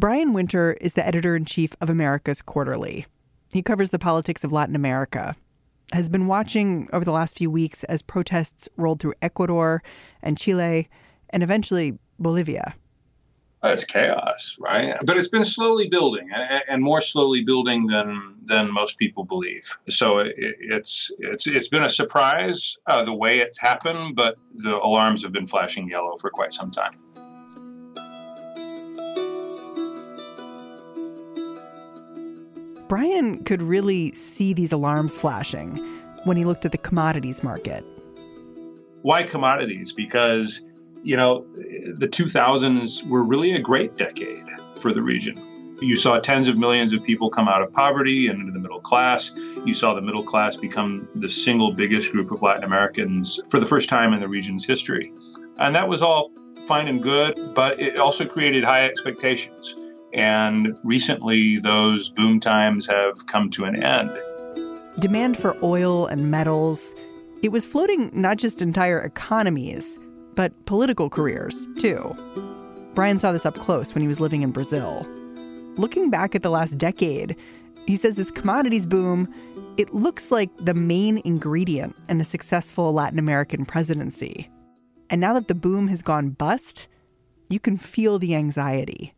Brian Winter is the editor in chief of America's Quarterly. He covers the politics of Latin America, has been watching over the last few weeks as protests rolled through Ecuador and Chile and eventually Bolivia. It's chaos, right? But it's been slowly building, and more slowly building than than most people believe. So it, it's it's it's been a surprise uh, the way it's happened, but the alarms have been flashing yellow for quite some time. Brian could really see these alarms flashing when he looked at the commodities market. Why commodities? Because, you know, the 2000s were really a great decade for the region. You saw tens of millions of people come out of poverty and into the middle class. You saw the middle class become the single biggest group of Latin Americans for the first time in the region's history. And that was all fine and good, but it also created high expectations. And recently, those boom times have come to an end. Demand for oil and metals, it was floating not just entire economies, but political careers, too. Brian saw this up close when he was living in Brazil. Looking back at the last decade, he says this commodities boom, it looks like the main ingredient in a successful Latin American presidency. And now that the boom has gone bust, you can feel the anxiety.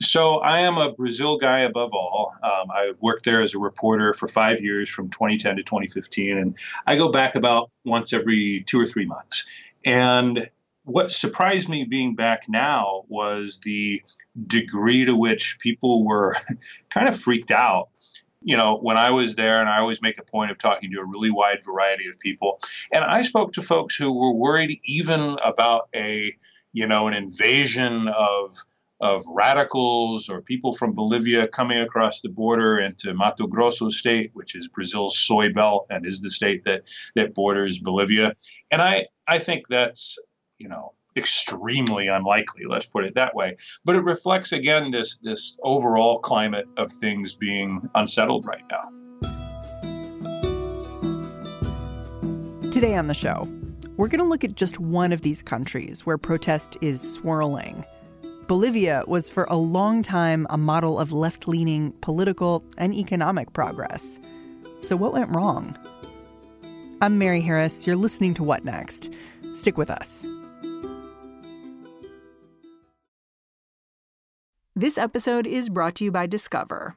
So I am a Brazil guy above all. Um, I worked there as a reporter for five years from 2010 to 2015, and I go back about once every two or three months. And what surprised me being back now was the degree to which people were kind of freaked out. You know, when I was there, and I always make a point of talking to a really wide variety of people, and I spoke to folks who were worried even about a, you know, an invasion of of radicals or people from Bolivia coming across the border into Mato Grosso state, which is Brazil's soy belt and is the state that that borders Bolivia. And I I think that's you know extremely unlikely let's put it that way. But it reflects again this this overall climate of things being unsettled right now. Today on the show we're going to look at just one of these countries where protest is swirling Bolivia was for a long time a model of left leaning political and economic progress. So, what went wrong? I'm Mary Harris. You're listening to What Next? Stick with us. This episode is brought to you by Discover.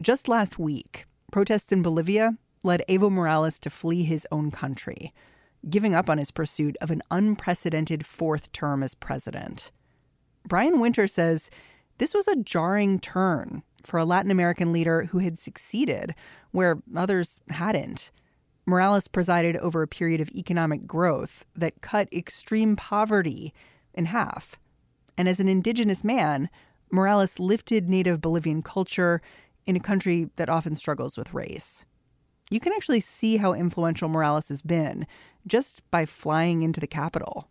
Just last week, protests in Bolivia led Evo Morales to flee his own country giving up on his pursuit of an unprecedented fourth term as president. Brian Winter says this was a jarring turn for a Latin American leader who had succeeded where others hadn't. Morales presided over a period of economic growth that cut extreme poverty in half. And as an indigenous man, Morales lifted native Bolivian culture in a country that often struggles with race. You can actually see how influential Morales has been just by flying into the capital.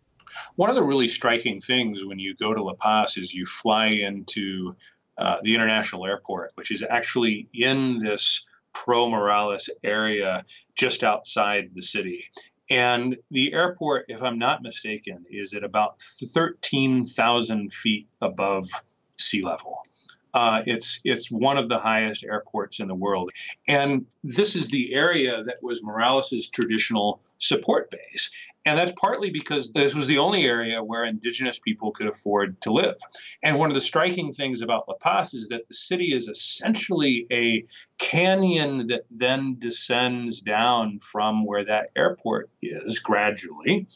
One of the really striking things when you go to La Paz is you fly into uh, the international airport, which is actually in this pro Morales area just outside the city. And the airport, if I'm not mistaken, is at about 13,000 feet above sea level. Uh, it's it's one of the highest airports in the world, and this is the area that was Morales's traditional support base, and that's partly because this was the only area where indigenous people could afford to live. And one of the striking things about La Paz is that the city is essentially a canyon that then descends down from where that airport is gradually.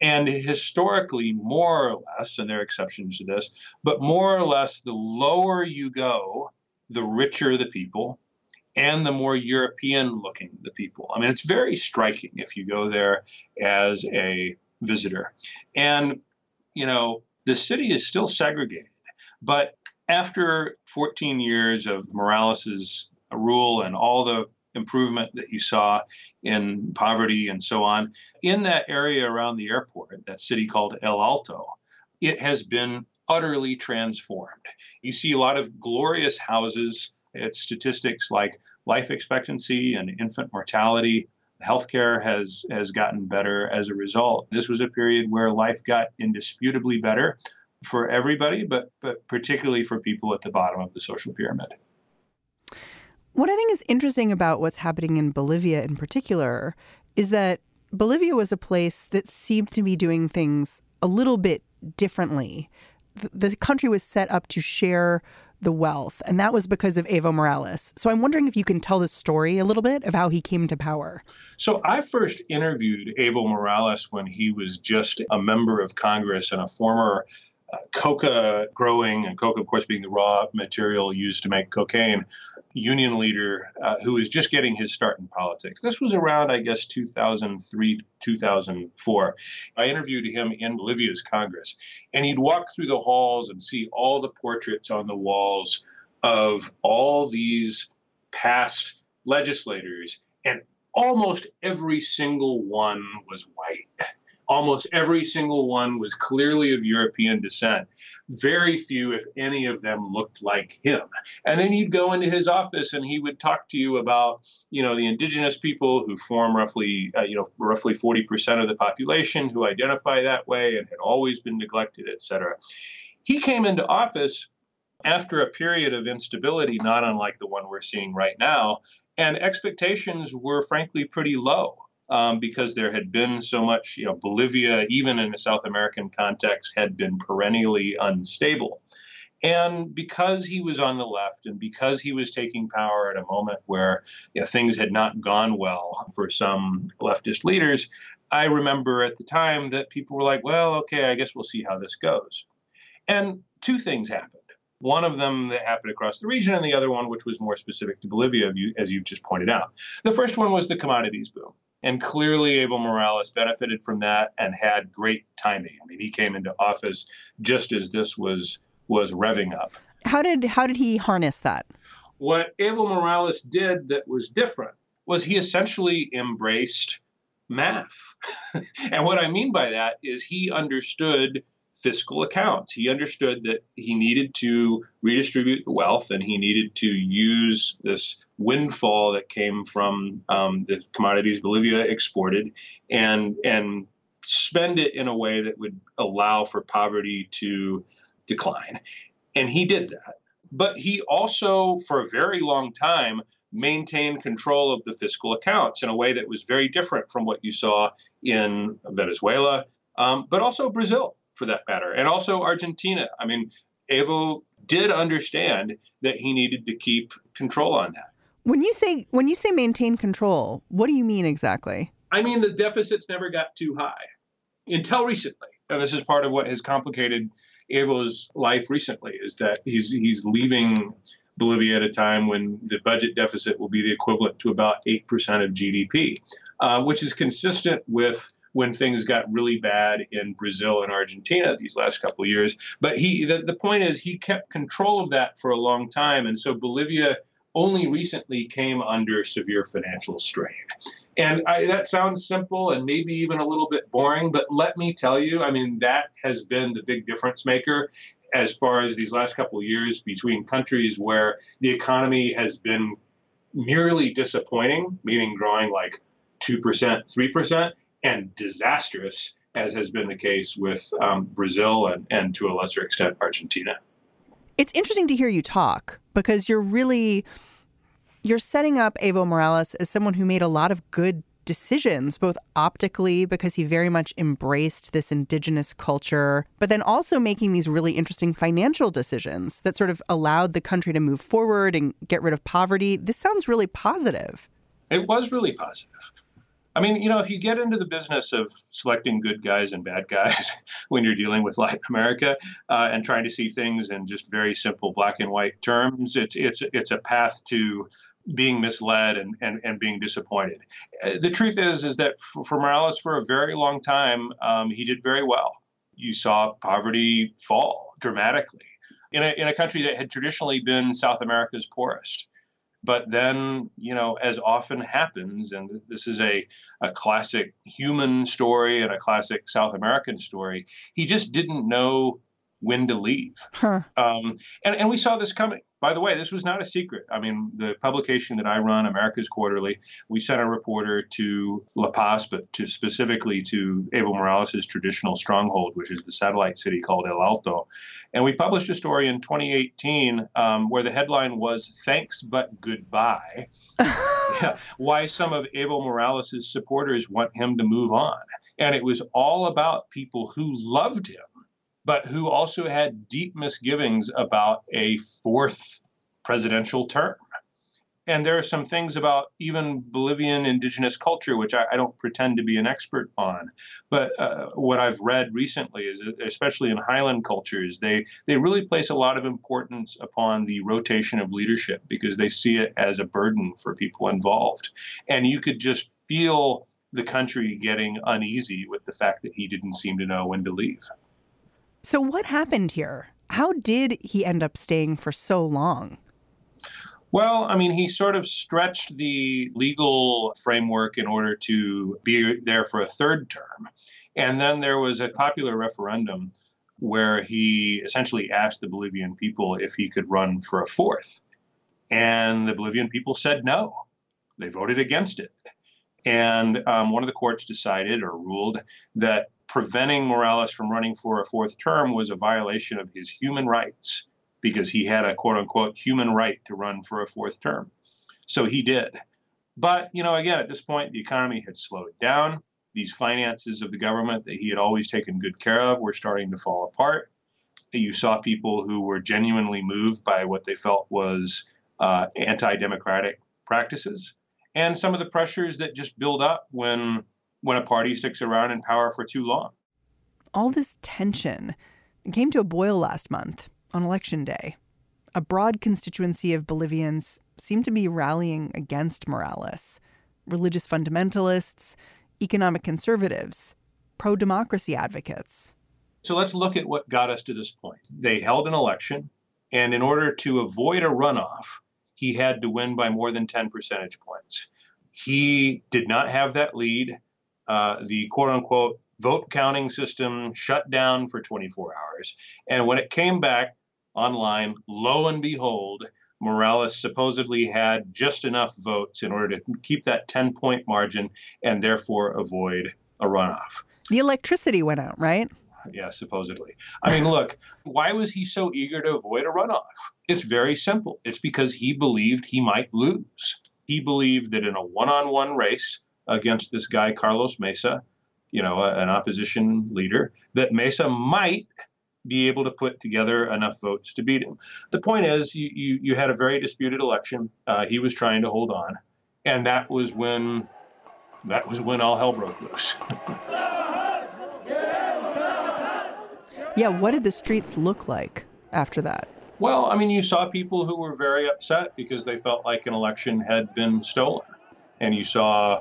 And historically, more or less, and there are exceptions to this, but more or less, the lower you go, the richer the people and the more European looking the people. I mean, it's very striking if you go there as a visitor. And, you know, the city is still segregated, but after 14 years of Morales's rule and all the improvement that you saw in poverty and so on. In that area around the airport, that city called El Alto, it has been utterly transformed. You see a lot of glorious houses. It's statistics like life expectancy and infant mortality. Healthcare has has gotten better as a result. This was a period where life got indisputably better for everybody, but but particularly for people at the bottom of the social pyramid. What I think is interesting about what's happening in Bolivia in particular is that Bolivia was a place that seemed to be doing things a little bit differently. The, country was set up to share the wealth, and that was because of Evo Morales. So I'm wondering if you can tell the story a little bit of how he came to power. So I first interviewed Evo Morales when he was just a member of Congress and a former coca growing, and coca, of course, being the raw material used to make cocaine, union leader uh, who was just getting his start in politics. This was around, I guess, 2003, 2004. I interviewed him in Bolivia's Congress, and he'd walk through the halls and see all the portraits on the walls of all these past legislators, and almost every single one was white almost every single one was clearly of European descent. Very few, if any of them, looked like him. And then you'd go into his office and he would talk to you about, you know, the indigenous people who form roughly, uh, you know, roughly 40% of the population who identify that way and had always been neglected, et cetera. He came into office after a period of instability, not unlike the one we're seeing right now, and expectations were frankly pretty low um, because there had been so much, you know, Bolivia, even in a South American context, had been perennially unstable. And because he was on the left and because he was taking power at a moment where you know, things had not gone well for some leftist leaders, I remember at the time that people were like, well, okay, I guess we'll see how this goes. And two things happened. One of them that happened across the region, and the other one, which was more specific to Bolivia, as you've just pointed out. The first one was the commodities boom. And clearly, Evo Morales benefited from that and had great timing. I mean, he came into office just as this was was revving up. How did how did he harness that? What Evo Morales did that was different was he essentially embraced math. and what I mean by that is he understood fiscal accounts. He understood that he needed to redistribute the wealth and he needed to use this windfall that came from um, the commodities Bolivia exported and and spend it in a way that would allow for poverty to decline. And he did that. But he also, for a very long time, maintained control of the fiscal accounts in a way that was very different from what you saw in Venezuela, um, but also Brazil for that matter, and also Argentina. I mean, Evo did understand that he needed to keep control on that. When you say when you say maintain control, what do you mean exactly? I mean the deficits never got too high until recently, and this is part of what has complicated Evo's life recently is that he's he's leaving Bolivia at a time when the budget deficit will be the equivalent to about eight percent of GDP, uh, which is consistent with when things got really bad in Brazil and Argentina these last couple of years. But he, the, the point is, he kept control of that for a long time, and so Bolivia only recently came under severe financial strain. And I, that sounds simple and maybe even a little bit boring, but let me tell you, I mean, that has been the big difference maker as far as these last couple of years between countries where the economy has been merely disappointing, meaning growing like 2%, 3%, and disastrous, as has been the case with um, Brazil and, and to a lesser extent, Argentina. It's interesting to hear you talk because you're really you're setting up Evo Morales as someone who made a lot of good decisions, both optically, because he very much embraced this indigenous culture, but then also making these really interesting financial decisions that sort of allowed the country to move forward and get rid of poverty. This sounds really positive. It was really positive. I mean, you know, if you get into the business of selecting good guys and bad guys when you're dealing with Latin America uh, and trying to see things in just very simple black and white terms, it's it's it's a path to being misled and, and, and being disappointed. Uh, the truth is is that for, for Morales, for a very long time, um, he did very well. You saw poverty fall dramatically in a, in a country that had traditionally been South America's poorest. But then, you know, as often happens, and this is a, a classic human story and a classic South American story, he just didn't know when to leave. Huh. Um, and, and we saw this coming. By the way, this was not a secret. I mean, the publication that I run, America's Quarterly, we sent a reporter to La Paz, but to specifically to Evo Morales' traditional stronghold, which is the satellite city called El Alto. And we published a story in 2018 um, where the headline was Thanks but Goodbye. yeah, why some of Evo Morales' supporters want him to move on. And it was all about people who loved him but who also had deep misgivings about a fourth presidential term. And there are some things about even Bolivian indigenous culture, which I, I don't pretend to be an expert on. But uh, what I've read recently is, that especially in highland cultures, they, they really place a lot of importance upon the rotation of leadership because they see it as a burden for people involved. And you could just feel the country getting uneasy with the fact that he didn't seem to know when to leave. So, what happened here? How did he end up staying for so long? Well, I mean, he sort of stretched the legal framework in order to be there for a third term. And then there was a popular referendum where he essentially asked the Bolivian people if he could run for a fourth. And the Bolivian people said no. They voted against it. And um, one of the courts decided or ruled that preventing Morales from running for a fourth term was a violation of his human rights because he had a quote unquote human right to run for a fourth term. So he did. But, you know, again, at this point, the economy had slowed down. These finances of the government that he had always taken good care of were starting to fall apart. You saw people who were genuinely moved by what they felt was uh, anti democratic practices and some of the pressures that just build up when when a party sticks around in power for too long. All this tension came to a boil last month on election day. A broad constituency of Bolivians seemed to be rallying against Morales religious fundamentalists, economic conservatives, pro democracy advocates. So let's look at what got us to this point. They held an election, and in order to avoid a runoff, he had to win by more than 10 percentage points. He did not have that lead uh, the quote unquote vote counting system shut down for 24 hours. And when it came back online, lo and behold, Morales supposedly had just enough votes in order to keep that 10 point margin and therefore avoid a runoff. The electricity went out, right? Yeah, supposedly. I mean, look, why was he so eager to avoid a runoff? It's very simple. It's because he believed he might lose. He believed that in a one on one race, against this guy, Carlos Mesa, you know, an opposition leader, that Mesa might be able to put together enough votes to beat him. The point is, you, you, you had a very disputed election. Uh, he was trying to hold on. And that was when that was when all hell broke loose. yeah, what did the streets look like after that? Well, I mean, you saw people who were very upset because they felt like an election had been stolen. And you saw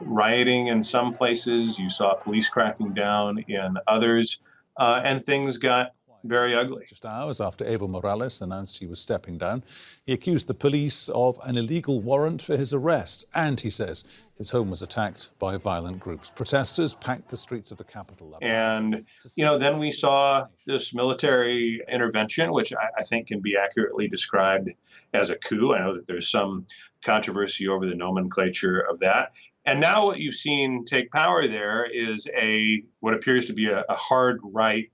rioting in some places, you saw police cracking down in others, uh, and things got very ugly. Just hours after Evo Morales announced he was stepping down, he accused the police of an illegal warrant for his arrest. And he says his home was attacked by violent groups. Protesters packed the streets of the capital. And, you know, then we saw this military intervention, which I, I think can be accurately described as a coup. I know that there's some controversy over the nomenclature of that. And now what you've seen take power there is a what appears to be a, a hard right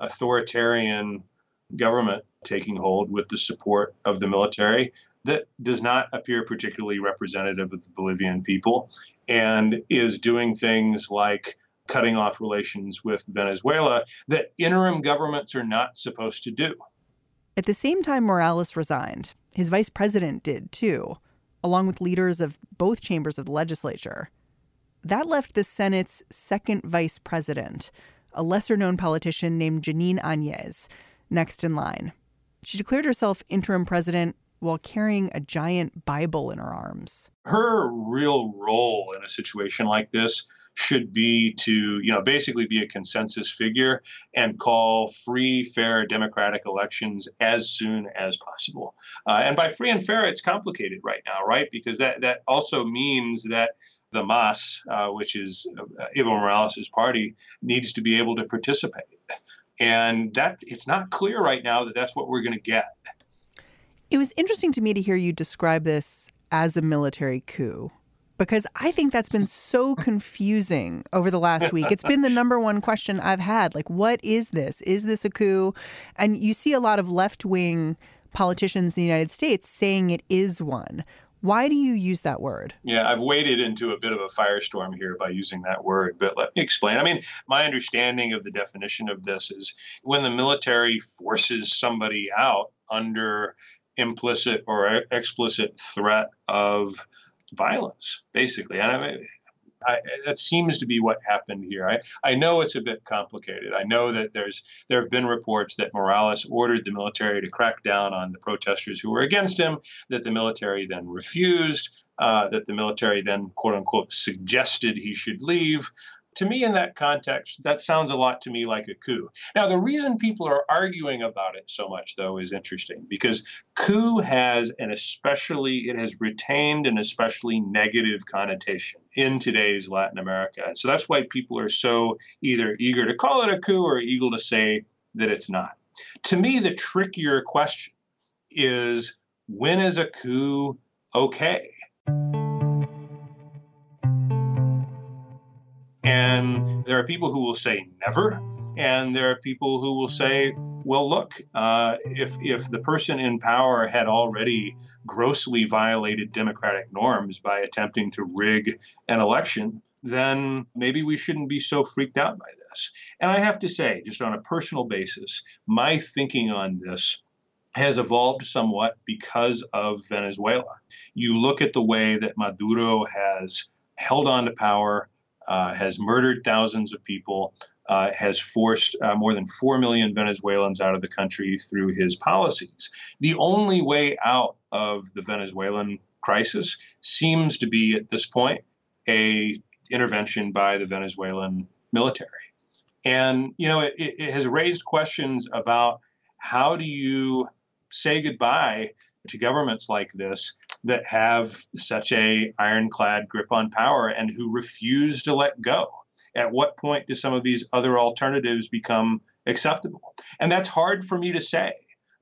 authoritarian government taking hold with the support of the military that does not appear particularly representative of the Bolivian people and is doing things like cutting off relations with Venezuela that interim governments are not supposed to do. At the same time Morales resigned, his vice president did too, along with leaders of both chambers of the legislature. That left the Senate's second vice president, a lesser known politician named Jeanine Áñez, next in line. She declared herself interim president while carrying a giant Bible in her arms. Her real role in a situation like this should be to, you know, basically be a consensus figure and call free, fair, democratic elections as soon as possible. Uh, and by free and fair, it's complicated right now, right? Because that that also means that the MAS, uh, which is uh, Evo Morales' party, needs to be able to participate. And that it's not clear right now that that's what we're going to get. It was interesting to me to hear you describe this as a military coup because I think that's been so confusing over the last week. It's been the number one question I've had. Like, what is this? Is this a coup? And you see a lot of left wing politicians in the United States saying it is one. Why do you use that word? Yeah, I've waded into a bit of a firestorm here by using that word, but let me explain. I mean, my understanding of the definition of this is when the military forces somebody out under implicit or explicit threat of violence, basically. And I mean, that seems to be what happened here. I, I know it's a bit complicated. I know that there's there have been reports that Morales ordered the military to crack down on the protesters who were against him, that the military then refused, uh, that the military then quote unquote suggested he should leave to me, in that context, that sounds a lot to me like a coup. Now, the reason people are arguing about it so much, though, is interesting because coup has an especially, it has retained an especially negative connotation in today's Latin America. And so that's why people are so either eager to call it a coup or eager to say that it's not. To me, the trickier question is when is a coup okay? And there are people who will say never, and there are people who will say, well, look, uh, if if the person in power had already grossly violated democratic norms by attempting to rig an election, then maybe we shouldn't be so freaked out by this. And I have to say, just on a personal basis, my thinking on this has evolved somewhat because of Venezuela. You look at the way that Maduro has held on to power has murdered thousands of people, uh, has forced uh, more than 4 million Venezuelans out of the country through his policies. The only way out of the Venezuelan crisis seems to be at this point a intervention by the Venezuelan military. And, you know, it, it has raised questions about how do you say goodbye to governments like this that have such a ironclad grip on power and who refuse to let go. At what point do some of these other alternatives become acceptable? And that's hard for me to say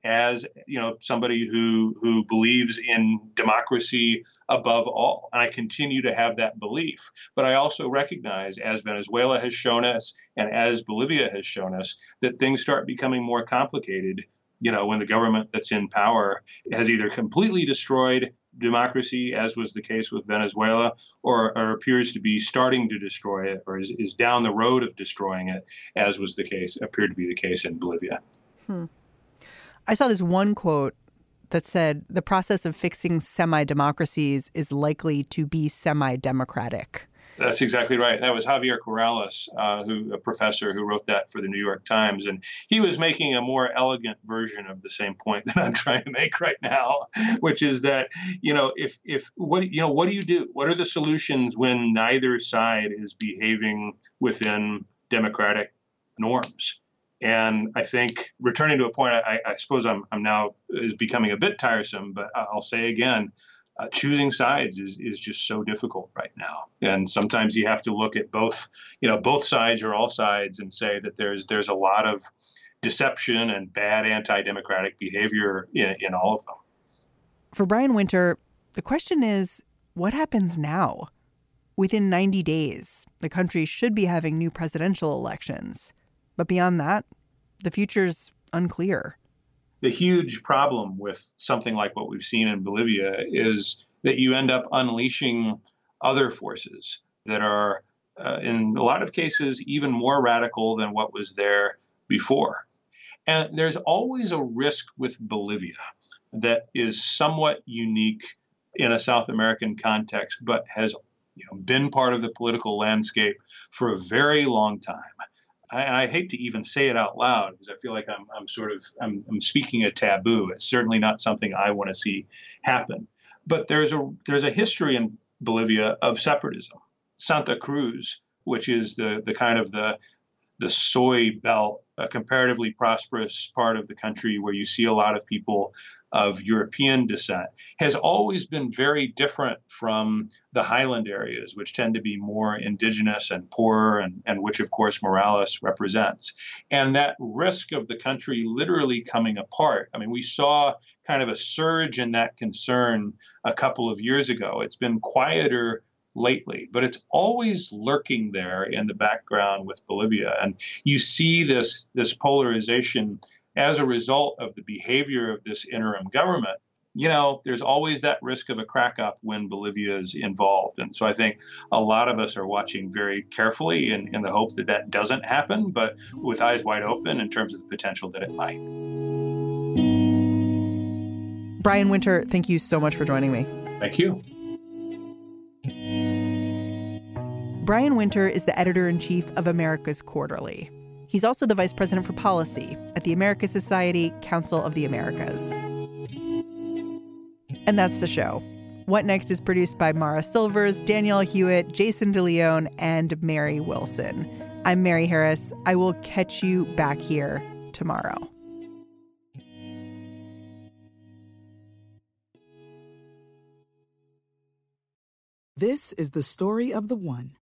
as you know somebody who who believes in democracy above all and i continue to have that belief but i also recognize as venezuela has shown us and as bolivia has shown us that things start becoming more complicated you know when the government that's in power has either completely destroyed democracy, as was the case with Venezuela, or, or appears to be starting to destroy it, or is, is down the road of destroying it, as was the case, appeared to be the case in Bolivia. Hmm. I saw this one quote that said the process of fixing semi democracies is likely to be semi democratic. That's exactly right. That was Javier Corrales, uh, who a professor who wrote that for the New York Times, and he was making a more elegant version of the same point that I'm trying to make right now, which is that you know if if what you know what do you do? What are the solutions when neither side is behaving within democratic norms? And I think returning to a point, I, I suppose I'm, I'm now is becoming a bit tiresome, but I'll say again, uh, choosing sides is is just so difficult right now. And sometimes you have to look at both, you know, both sides or all sides and say that there's there's a lot of deception and bad anti-democratic behavior in, in all of them. For Brian Winter, the question is, what happens now? Within 90 days, the country should be having new presidential elections. But beyond that, the future's unclear the huge problem with something like what we've seen in Bolivia is that you end up unleashing other forces that are, uh, in a lot of cases, even more radical than what was there before. And there's always a risk with Bolivia that is somewhat unique in a South American context, but has you know, been part of the political landscape for a very long time. I, and I hate to even say it out loud because I feel like I'm, I'm sort of I'm, I'm speaking a taboo. It's certainly not something I want to see happen. But there's a there's a history in Bolivia of separatism. Santa Cruz, which is the the kind of the the soy belt, a comparatively prosperous part of the country where you see a lot of people of European descent, has always been very different from the highland areas, which tend to be more indigenous and poorer, and, and which, of course, Morales represents. And that risk of the country literally coming apart. I mean, we saw kind of a surge in that concern a couple of years ago. It's been quieter lately, but it's always lurking there in the background with Bolivia. And you see this, this polarization as a result of the behavior of this interim government. You know, there's always that risk of a crack up when Bolivia is involved. And so I think a lot of us are watching very carefully in, in the hope that that doesn't happen, but with eyes wide open in terms of the potential that it might. Brian Winter, thank you so much for joining me. Thank you. Brian Winter is the editor in chief of America's Quarterly. He's also the vice president for policy at the America Society Council of the Americas. And that's the show. What Next is produced by Mara Silvers, Danielle Hewitt, Jason DeLeon, and Mary Wilson. I'm Mary Harris. I will catch you back here tomorrow. This is the story of the one.